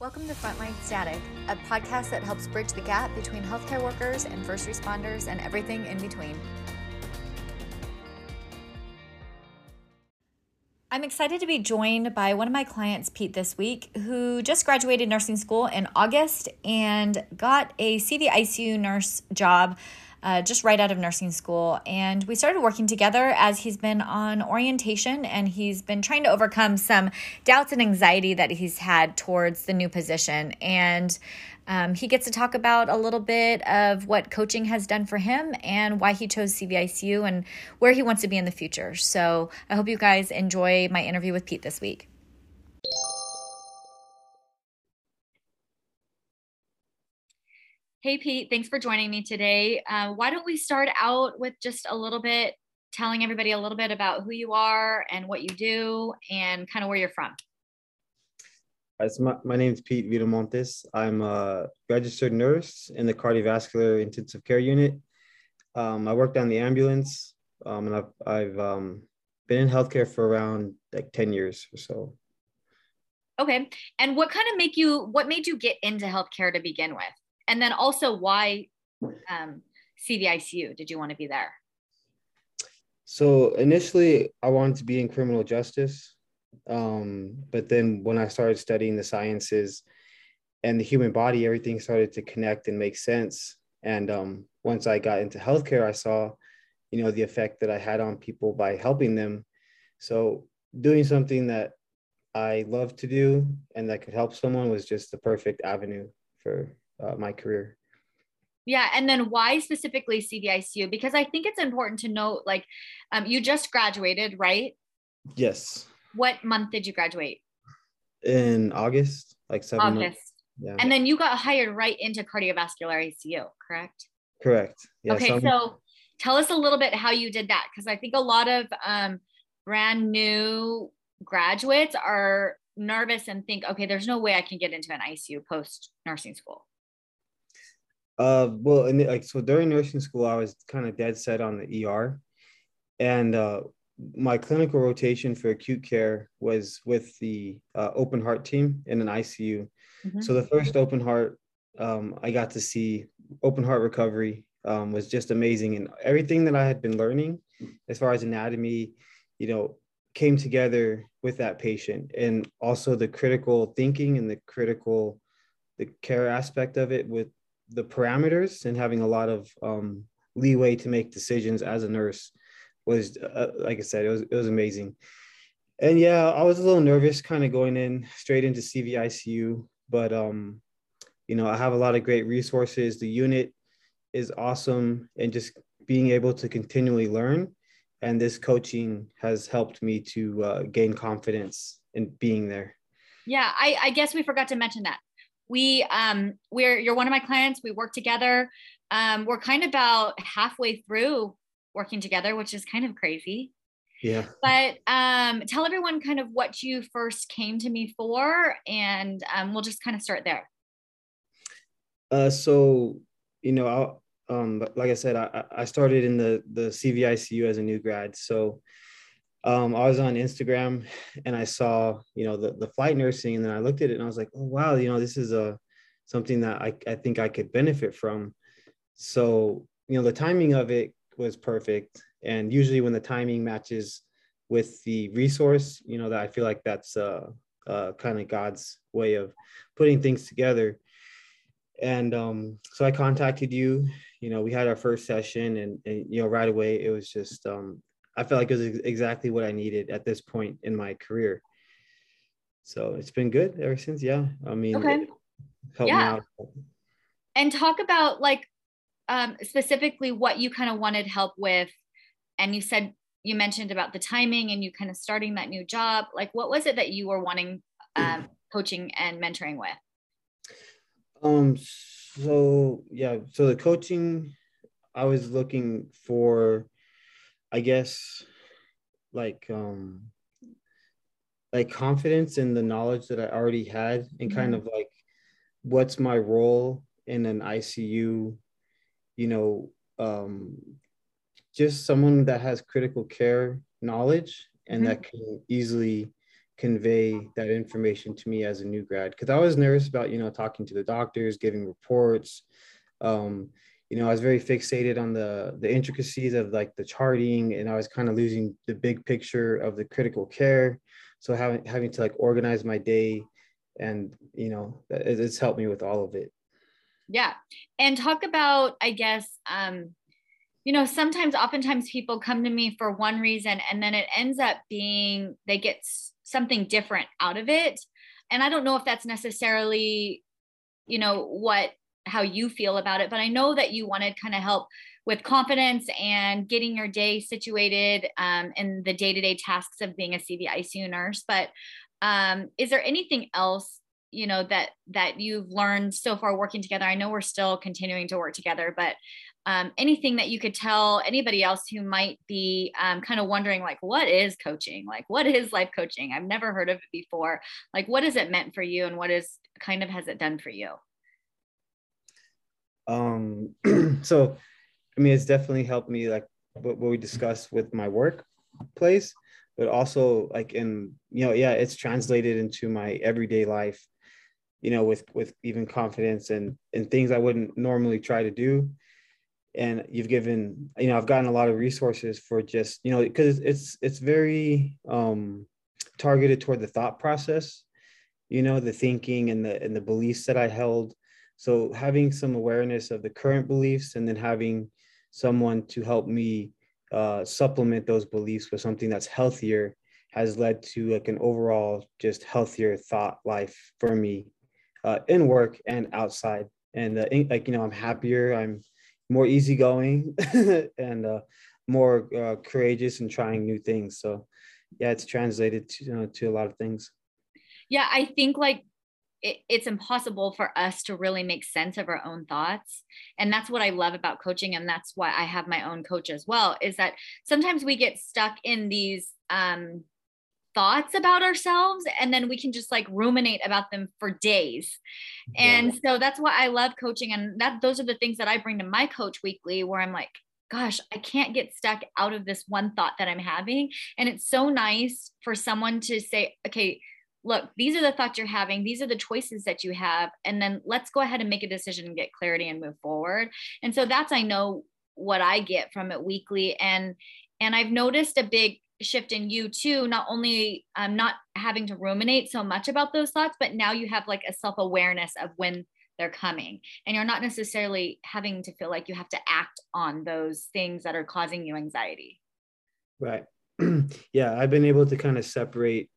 Welcome to Frontline Static, a podcast that helps bridge the gap between healthcare workers and first responders and everything in between. I'm excited to be joined by one of my clients, Pete, this week, who just graduated nursing school in August and got a CVICU nurse job uh, just right out of nursing school. And we started working together as he's been on orientation and he's been trying to overcome some doubts and anxiety that he's had towards the new position. And um, he gets to talk about a little bit of what coaching has done for him and why he chose CVICU and where he wants to be in the future. So I hope you guys enjoy my interview with Pete this week. Hey, Pete, thanks for joining me today. Uh, why don't we start out with just a little bit telling everybody a little bit about who you are and what you do and kind of where you're from? My, my name is Pete Viramontes. I'm a registered nurse in the cardiovascular intensive care unit. Um, I worked on the ambulance um, and I've, I've um, been in healthcare for around like 10 years or so. Okay. And what kind of make you, what made you get into healthcare to begin with? And then also why um, CVICU? Did you want to be there? So initially, I wanted to be in criminal justice, um, but then when I started studying the sciences and the human body, everything started to connect and make sense. And um, once I got into healthcare, I saw, you know, the effect that I had on people by helping them. So doing something that I love to do and that could help someone was just the perfect avenue for uh, my career. Yeah, and then why specifically CVICU? Because I think it's important to note, like, um, you just graduated, right? Yes. What month did you graduate? In August, like seven August. Months. Yeah. And then you got hired right into cardiovascular ICU, correct? Correct. Yeah, okay, so, so tell us a little bit how you did that, because I think a lot of um, brand new graduates are nervous and think, okay, there's no way I can get into an ICU post nursing school. Uh, well, and like so during nursing school, I was kind of dead set on the ER, and uh, my clinical rotation for acute care was with the uh, open heart team in an ICU. Mm-hmm. So the first open heart, um, I got to see open heart recovery um, was just amazing, and everything that I had been learning as far as anatomy, you know, came together with that patient, and also the critical thinking and the critical the care aspect of it with the parameters and having a lot of um, leeway to make decisions as a nurse was, uh, like I said, it was it was amazing. And yeah, I was a little nervous, kind of going in straight into CVICU, but um, you know, I have a lot of great resources. The unit is awesome, and just being able to continually learn. And this coaching has helped me to uh, gain confidence in being there. Yeah, I, I guess we forgot to mention that we um we're you're one of my clients. We work together. Um we're kind of about halfway through working together which is kind of crazy. Yeah. But um tell everyone kind of what you first came to me for and um we'll just kind of start there. Uh so you know i um like i said i i started in the the cvicu as a new grad. So um, I was on Instagram and I saw, you know, the, the flight nursing and then I looked at it and I was like, oh, wow, you know, this is a, something that I, I think I could benefit from. So, you know, the timing of it was perfect. And usually when the timing matches with the resource, you know, that I feel like that's uh, uh, kind of God's way of putting things together. And um, so I contacted you, you know, we had our first session and, and you know, right away it was just, um, I felt like it was exactly what I needed at this point in my career. So it's been good ever since. Yeah. I mean, okay. yeah. And talk about like um, specifically what you kind of wanted help with. And you said, you mentioned about the timing and you kind of starting that new job. Like, what was it that you were wanting um, coaching and mentoring with? Um, so yeah, so the coaching, I was looking for I guess like um like confidence in the knowledge that I already had and kind mm-hmm. of like what's my role in an ICU, you know, um just someone that has critical care knowledge and mm-hmm. that can easily convey that information to me as a new grad because I was nervous about you know talking to the doctors, giving reports. Um, you know, I was very fixated on the the intricacies of like the charting, and I was kind of losing the big picture of the critical care. So having having to like organize my day, and you know, it's helped me with all of it. Yeah, and talk about I guess um, you know sometimes oftentimes people come to me for one reason and then it ends up being they get something different out of it and i don't know if that's necessarily you know what how you feel about it but i know that you wanted kind of help with confidence and getting your day situated um, in the day-to-day tasks of being a cv icu nurse but um, is there anything else you know that that you've learned so far working together? I know we're still continuing to work together but um, anything that you could tell anybody else who might be um, kind of wondering like what is coaching? Like what is life coaching? I've never heard of it before. Like what has it meant for you and what is kind of has it done for you um so i mean it's definitely helped me like what, what we discussed with my workplace but also like in you know yeah it's translated into my everyday life you know with with even confidence and and things i wouldn't normally try to do. And you've given you know i've gotten a lot of resources for just you know because it's it's very um targeted toward the thought process you know the thinking and the and the beliefs that i held so having some awareness of the current beliefs and then having someone to help me uh, supplement those beliefs with something that's healthier has led to like an overall just healthier thought life for me uh, in work and outside and uh, like you know i'm happier i'm more easygoing and uh, more uh, courageous and trying new things. So, yeah, it's translated to you know, to a lot of things. Yeah, I think like it, it's impossible for us to really make sense of our own thoughts, and that's what I love about coaching, and that's why I have my own coach as well. Is that sometimes we get stuck in these um, thoughts about ourselves and then we can just like ruminate about them for days. And yeah. so that's why I love coaching and that those are the things that I bring to my coach weekly where I'm like gosh, I can't get stuck out of this one thought that I'm having and it's so nice for someone to say okay, look, these are the thoughts you're having. These are the choices that you have. And then let's go ahead and make a decision and get clarity and move forward. And so that's, I know what I get from it weekly. And, and I've noticed a big shift in you too not only um, not having to ruminate so much about those thoughts but now you have like a self-awareness of when they're coming and you're not necessarily having to feel like you have to act on those things that are causing you anxiety right yeah i've been able to kind of separate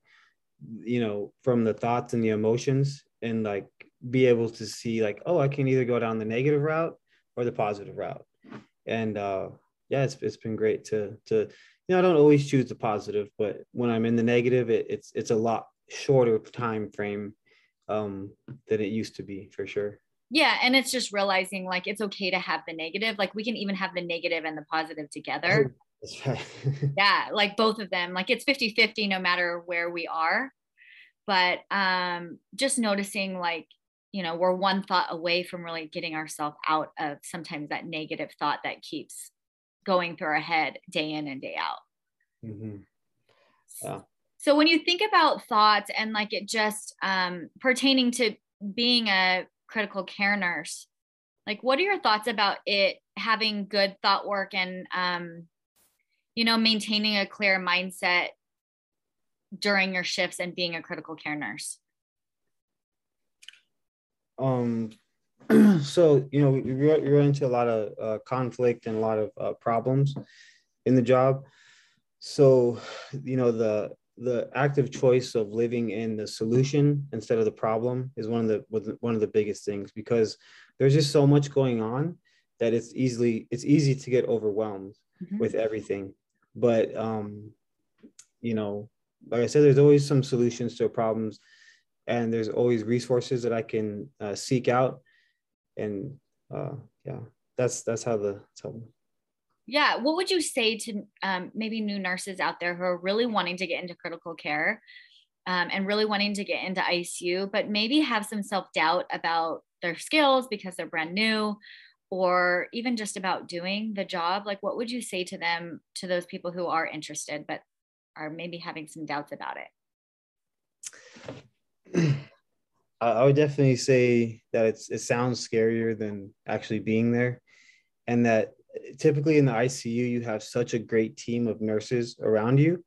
you know from the thoughts and the emotions and like be able to see like oh i can either go down the negative route or the positive route and uh yeah it's, it's been great to to you know, I don't always choose the positive, but when I'm in the negative, it, it's it's a lot shorter time frame um, than it used to be for sure. Yeah, and it's just realizing like it's okay to have the negative. Like we can even have the negative and the positive together. That's right. yeah, like both of them. Like it's 50-50 no matter where we are. But um just noticing like you know we're one thought away from really getting ourselves out of sometimes that negative thought that keeps going through our head day in and day out. Mm-hmm. Yeah. So when you think about thoughts and like it just um, pertaining to being a critical care nurse, like what are your thoughts about it having good thought work and um, you know maintaining a clear mindset during your shifts and being a critical care nurse? Um, so you know we, run into a lot of uh, conflict and a lot of uh, problems in the job so you know the the active choice of living in the solution instead of the problem is one of the one of the biggest things because there's just so much going on that it's easily it's easy to get overwhelmed mm-hmm. with everything but um you know like i said there's always some solutions to problems and there's always resources that i can uh, seek out and uh, yeah, that's that's how the. Yeah, what would you say to um, maybe new nurses out there who are really wanting to get into critical care um, and really wanting to get into ICU, but maybe have some self doubt about their skills because they're brand new, or even just about doing the job? Like, what would you say to them, to those people who are interested but are maybe having some doubts about it? I would definitely say that it's it sounds scarier than actually being there, and that typically in the ICU you have such a great team of nurses around you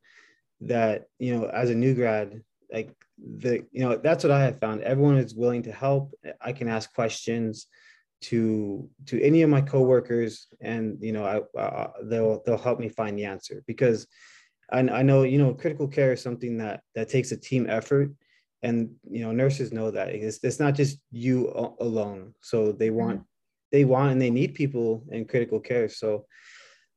that you know as a new grad like the you know that's what I have found. Everyone is willing to help. I can ask questions to to any of my coworkers, and you know I uh, they'll they'll help me find the answer because I, I know you know critical care is something that that takes a team effort and you know nurses know that it's, it's not just you alone so they mm-hmm. want they want and they need people in critical care so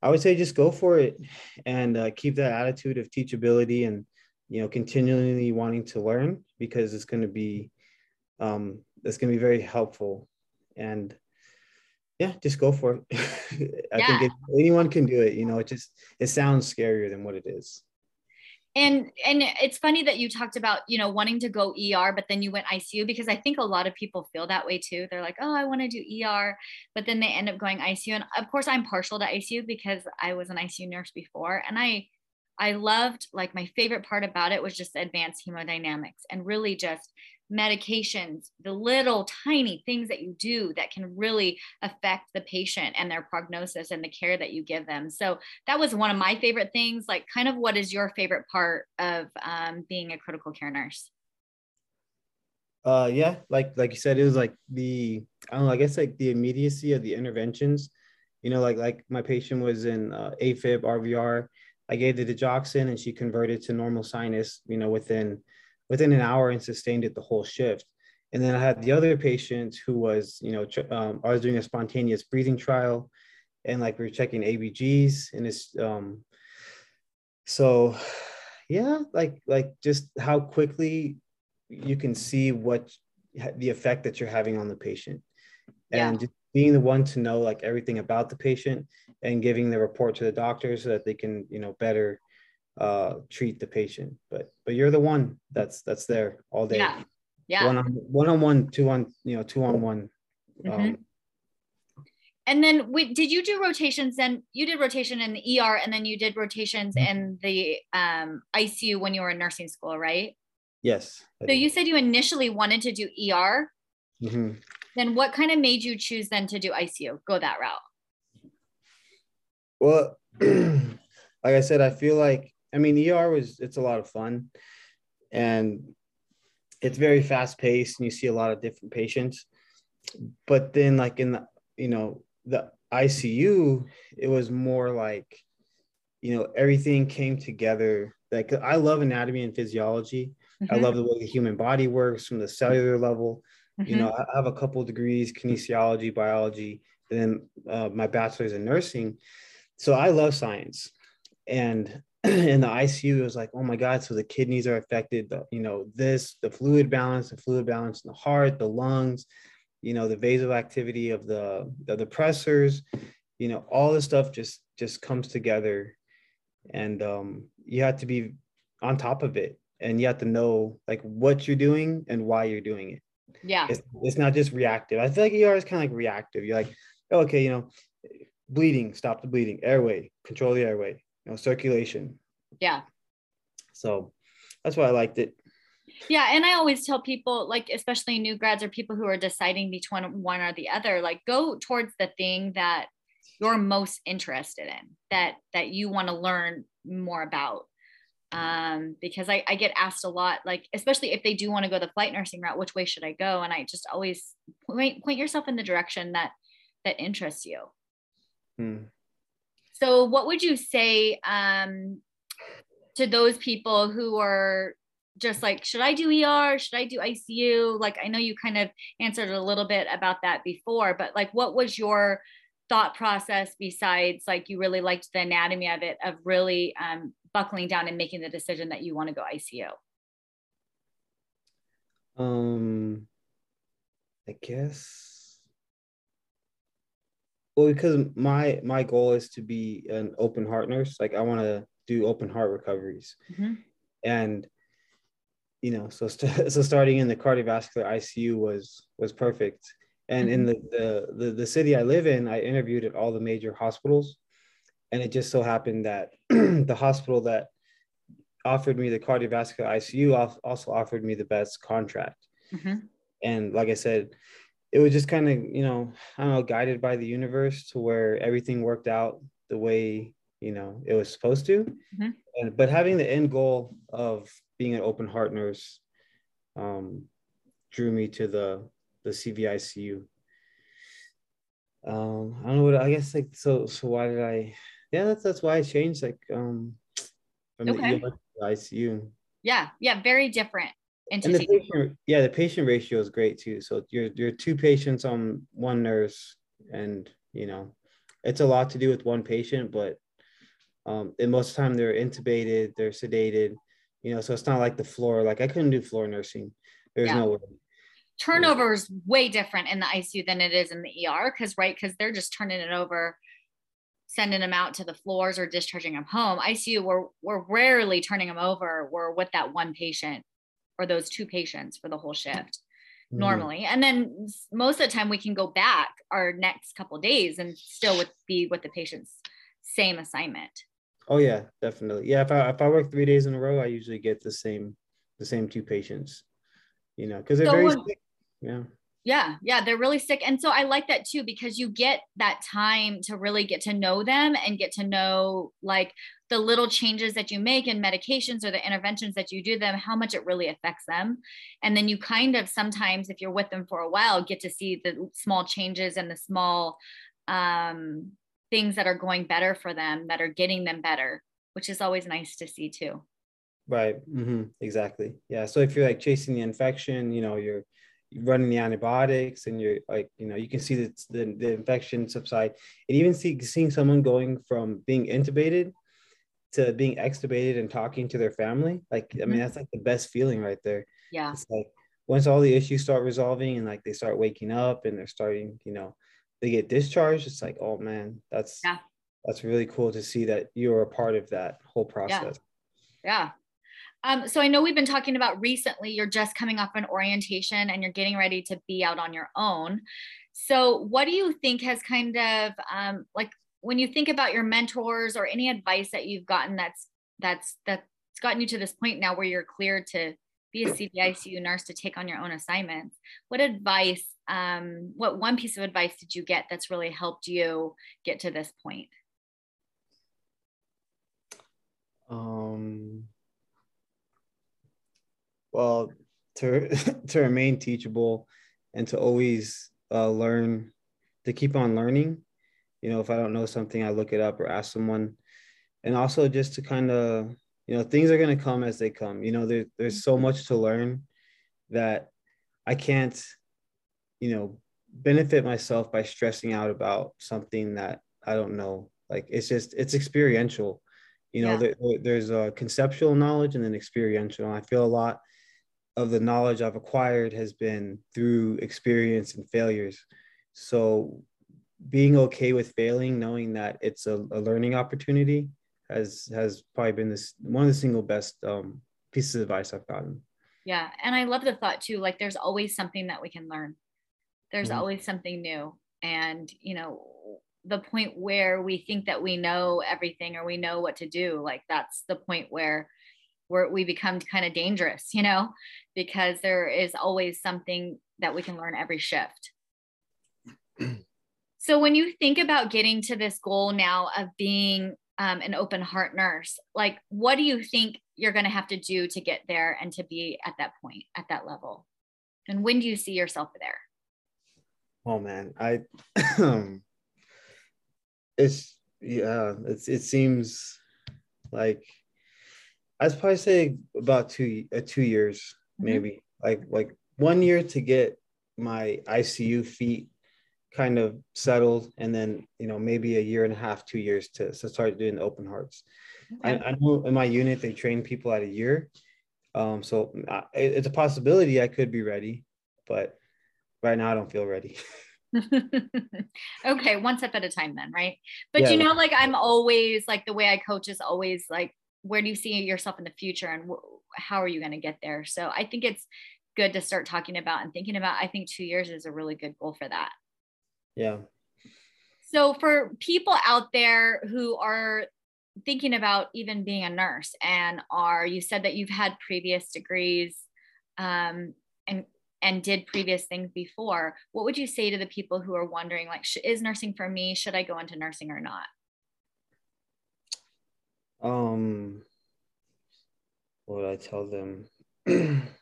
i would say just go for it and uh, keep that attitude of teachability and you know continually wanting to learn because it's going to be um it's going to be very helpful and yeah just go for it. I yeah. think anyone can do it you know it just it sounds scarier than what it is. And and it's funny that you talked about you know wanting to go er but then you went icu because i think a lot of people feel that way too. They're like oh i want to do er but then they end up going icu and of course i'm partial to icu because i was an icu nurse before and i i loved like my favorite part about it was just advanced hemodynamics and really just medications, the little tiny things that you do that can really affect the patient and their prognosis and the care that you give them. So that was one of my favorite things. Like, kind of, what is your favorite part of um, being a critical care nurse? Uh, yeah, like like you said, it was like the I don't know. I guess like the immediacy of the interventions. You know, like like my patient was in uh, AFib, RVR. I gave the digoxin and she converted to normal sinus. You know, within within an hour and sustained it the whole shift. And then I had the other patient who was, you know, um, I was doing a spontaneous breathing trial and like we were checking ABGs and it's, um, so yeah, like, like just how quickly you can see what the effect that you're having on the patient and yeah. just being the one to know like everything about the patient and giving the report to the doctor so that they can, you know, better uh, treat the patient. But but you're the one that's that's there all day. Yeah. Yeah. One on one on one, two on you know two on one. Mm-hmm. Um, and then we, did you do rotations then you did rotation in the er and then you did rotations mm-hmm. in the um, icu when you were in nursing school right yes so you said you initially wanted to do er mm-hmm. then what kind of made you choose then to do icu go that route well like i said i feel like I mean, the ER was it's a lot of fun, and it's very fast paced, and you see a lot of different patients. But then, like in the you know the ICU, it was more like you know everything came together. Like I love anatomy and physiology. Mm-hmm. I love the way the human body works from the cellular level. Mm-hmm. You know, I have a couple degrees kinesiology, biology, and then uh, my bachelor's in nursing. So I love science, and in the ICU, it was like, oh my God, so the kidneys are affected, the, you know, this, the fluid balance, the fluid balance in the heart, the lungs, you know, the vasal activity of the, the, the pressors, you know, all this stuff just, just comes together. And um, you have to be on top of it and you have to know like what you're doing and why you're doing it. Yeah. It's, it's not just reactive. I feel like ER is kind of like reactive. You're like, oh, okay, you know, bleeding, stop the bleeding, airway, control the airway you know, circulation. Yeah. So that's why I liked it. Yeah. And I always tell people, like, especially new grads or people who are deciding between one or the other, like, go towards the thing that you're most interested in, that that you want to learn more about. Um, because I, I get asked a lot, like, especially if they do want to go the flight nursing route, which way should I go? And I just always point point yourself in the direction that that interests you. Hmm. So, what would you say um, to those people who are just like, should I do ER? Should I do ICU? Like, I know you kind of answered a little bit about that before, but like, what was your thought process besides like you really liked the anatomy of it, of really um, buckling down and making the decision that you want to go ICU? Um, I guess well, because my my goal is to be an open heart nurse. Like I want to do open heart recoveries, mm-hmm. and you know, so st- so starting in the cardiovascular ICU was was perfect. And mm-hmm. in the, the the the city I live in, I interviewed at all the major hospitals, and it just so happened that the hospital that offered me the cardiovascular ICU also offered me the best contract. Mm-hmm. And like I said, it was just kind of, you know, I don't know, guided by the universe to where everything worked out the way, you know, it was supposed to. Mm-hmm. And, but having the end goal of being an open heart nurse um, drew me to the, the CVICU. Um, I don't know what, I guess like, so, so why did I, yeah, that's, that's why I changed like, um, from okay. the ICU. Yeah. Yeah. Very different. And the patient, yeah, the patient ratio is great too. So you're you're two patients on one nurse, and you know, it's a lot to do with one patient, but um, and most of the time they're intubated, they're sedated, you know, so it's not like the floor. Like I couldn't do floor nursing. There's yeah. no way. Turnover is way different in the ICU than it is in the ER, because right, because they're just turning it over sending them out to the floors or discharging them home. ICU, we're, we're rarely turning them over. We're with that one patient or those two patients for the whole shift mm-hmm. normally. And then most of the time we can go back our next couple days and still with, be with the patient's same assignment. Oh yeah, definitely. Yeah, if I if I work three days in a row, I usually get the same the same two patients. You know, because they're so very when, sick. Yeah yeah yeah they're really sick and so i like that too because you get that time to really get to know them and get to know like the little changes that you make in medications or the interventions that you do them how much it really affects them. And then you kind of sometimes if you're with them for a while get to see the small changes and the small um, things that are going better for them that are getting them better which is always nice to see too. Right. Mm-hmm. exactly. Yeah. So if you're like chasing the infection you know you're running the antibiotics and you're like you know you can see the, the, the infection subside. And even see, seeing someone going from being intubated to being extubated and talking to their family like i mean mm-hmm. that's like the best feeling right there yeah it's like once all the issues start resolving and like they start waking up and they're starting you know they get discharged it's like oh man that's yeah that's really cool to see that you're a part of that whole process yeah, yeah. Um, so I know we've been talking about recently, you're just coming off an orientation and you're getting ready to be out on your own. So what do you think has kind of um, like when you think about your mentors or any advice that you've gotten that's that's that's gotten you to this point now where you're clear to be a CVICU nurse to take on your own assignments. What advice, um, what one piece of advice did you get that's really helped you get to this point? Um, well to to remain teachable and to always uh, learn to keep on learning you know if i don't know something i look it up or ask someone. And also just to kind of you know things are going to come as they come. You know there, there's so much to learn that i can't you know benefit myself by stressing out about something that i don't know. Like it's just it's experiential. You know yeah. there, there's a conceptual knowledge and then experiential. And i feel a lot of the knowledge I've acquired has been through experience and failures. So being okay with failing, knowing that it's a, a learning opportunity has has probably been this one of the single best um, pieces of advice I've gotten. Yeah. And I love the thought too, like there's always something that we can learn. There's mm-hmm. always something new. And, you know, the point where we think that we know everything or we know what to do, like that's the point where where we become kind of dangerous, you know, because there is always something that we can learn every shift. so when you think about getting to this goal now of being um, an open heart nurse, like what do you think you're going to have to do to get there and to be at that point, at that level? And when do you see yourself there? Oh man, I it's yeah, it's it seems like I'd probably say about two uh, two years, mm-hmm. maybe like like one year to get my ICU feet kind of settled, and then you know maybe a year and a half, two years to, to start doing the open hearts. Okay. I, I, know in my unit they train people at a year, um, so I, it's a possibility I could be ready, but right now I don't feel ready. okay, one step at a time then, right? But yeah, you know, like I'm always like the way I coach is always like where do you see yourself in the future and how are you going to get there so i think it's good to start talking about and thinking about i think two years is a really good goal for that yeah. So for people out there who are thinking about even being a nurse and are you said that you've had previous degrees um, and and did previous things before what would you say to the people who are wondering like is nursing for me? Should i go into nursing or not? Um what would i tell them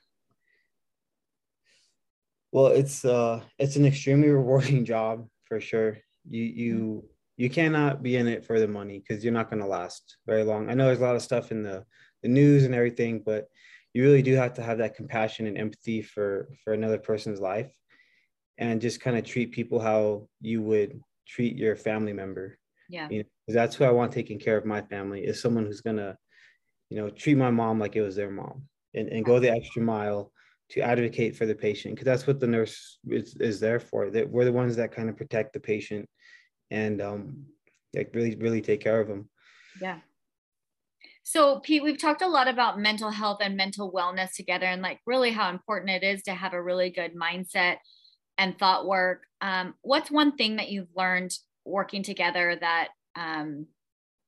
well it's uh it's an extremely rewarding job for sure you you you cannot be in it for the money because you're not going to last very long. I know there's a lot of stuff in the, the news and everything, but you really do have to have that compassion and empathy for for another person's life and just kind of treat people how you would treat your family member. Yeah. You know, that's who I want taking care of my family is someone who's going to, you know, treat my mom like it was their mom and, and go the extra mile to advocate for the patient because that's what the nurse is, is there for. That we're the ones that kind of protect the patient and um, like really really take care of them. Yeah. So Pete, we've talked a lot about mental health and mental wellness together, and like really how important it is to have a really good mindset and thought work. Um, what's one thing that you've learned working together that um,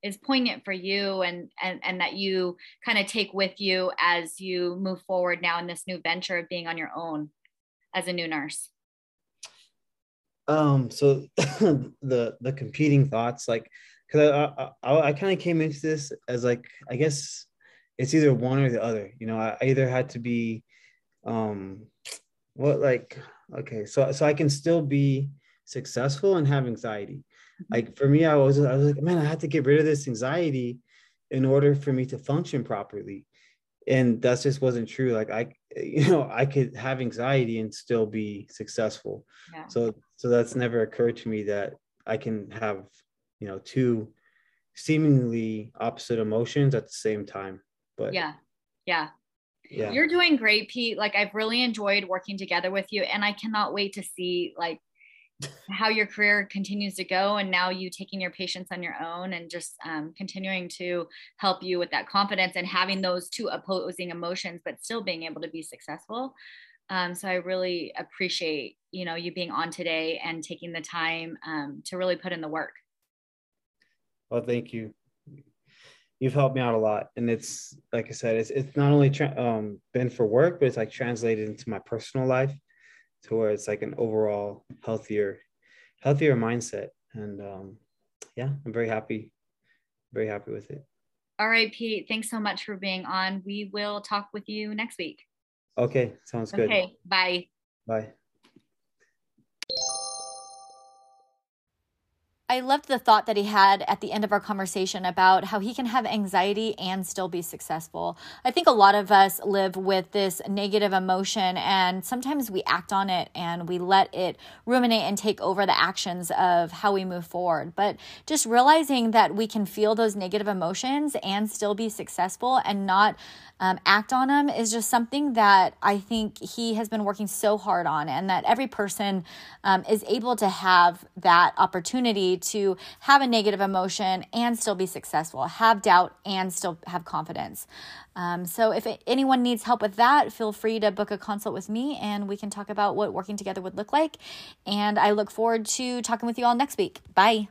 is poignant for you and and and that you kind of take with you as you move forward now in this new venture of being on your own as a new nurse um so the the competing thoughts like because i i, I kind of came into this as like i guess it's either one or the other you know i, I either had to be um what like okay so so i can still be successful and have anxiety. Like for me i was i was like man i had to get rid of this anxiety in order for me to function properly. And that just wasn't true. Like i you know i could have anxiety and still be successful. Yeah. so so that's never occurred to me that i can have you know two seemingly opposite emotions at the same time but yeah. Yeah. Yeah. You're doing great pete. Like i've really enjoyed working together with you and i cannot wait to see like how your career continues to go and now you taking your patients on your own and just um, continuing to help you with that confidence and having those two opposing emotions but still being able to be successful. Um, so i really appreciate you know you being on today and taking the time um, to really put in the work. Well thank you. You've helped me out a lot and it's like i said it's, it's not only tra- um, been for work but it's like translated into my personal life to where it's like an overall healthier healthier mindset. And um yeah i'm very happy very happy with it. All right pete thanks so much for being on. We will talk with you next week. Okay sounds good. Okay bye. Bye I loved the thought that he had at the end of our conversation about how he can have anxiety and still be successful. I think a lot of us live with this negative emotion and sometimes we act on it and we let it ruminate and take over the actions of how we move forward. But just realizing that we can feel those negative emotions and still be successful and not um, act on them is just something that I think he has been working so hard on, and that every person um, is able to have that opportunity to have a negative emotion and still be successful, have doubt and still have confidence. Um, so, if anyone needs help with that, feel free to book a consult with me and we can talk about what working together would look like. And I look forward to talking with you all next week. Bye.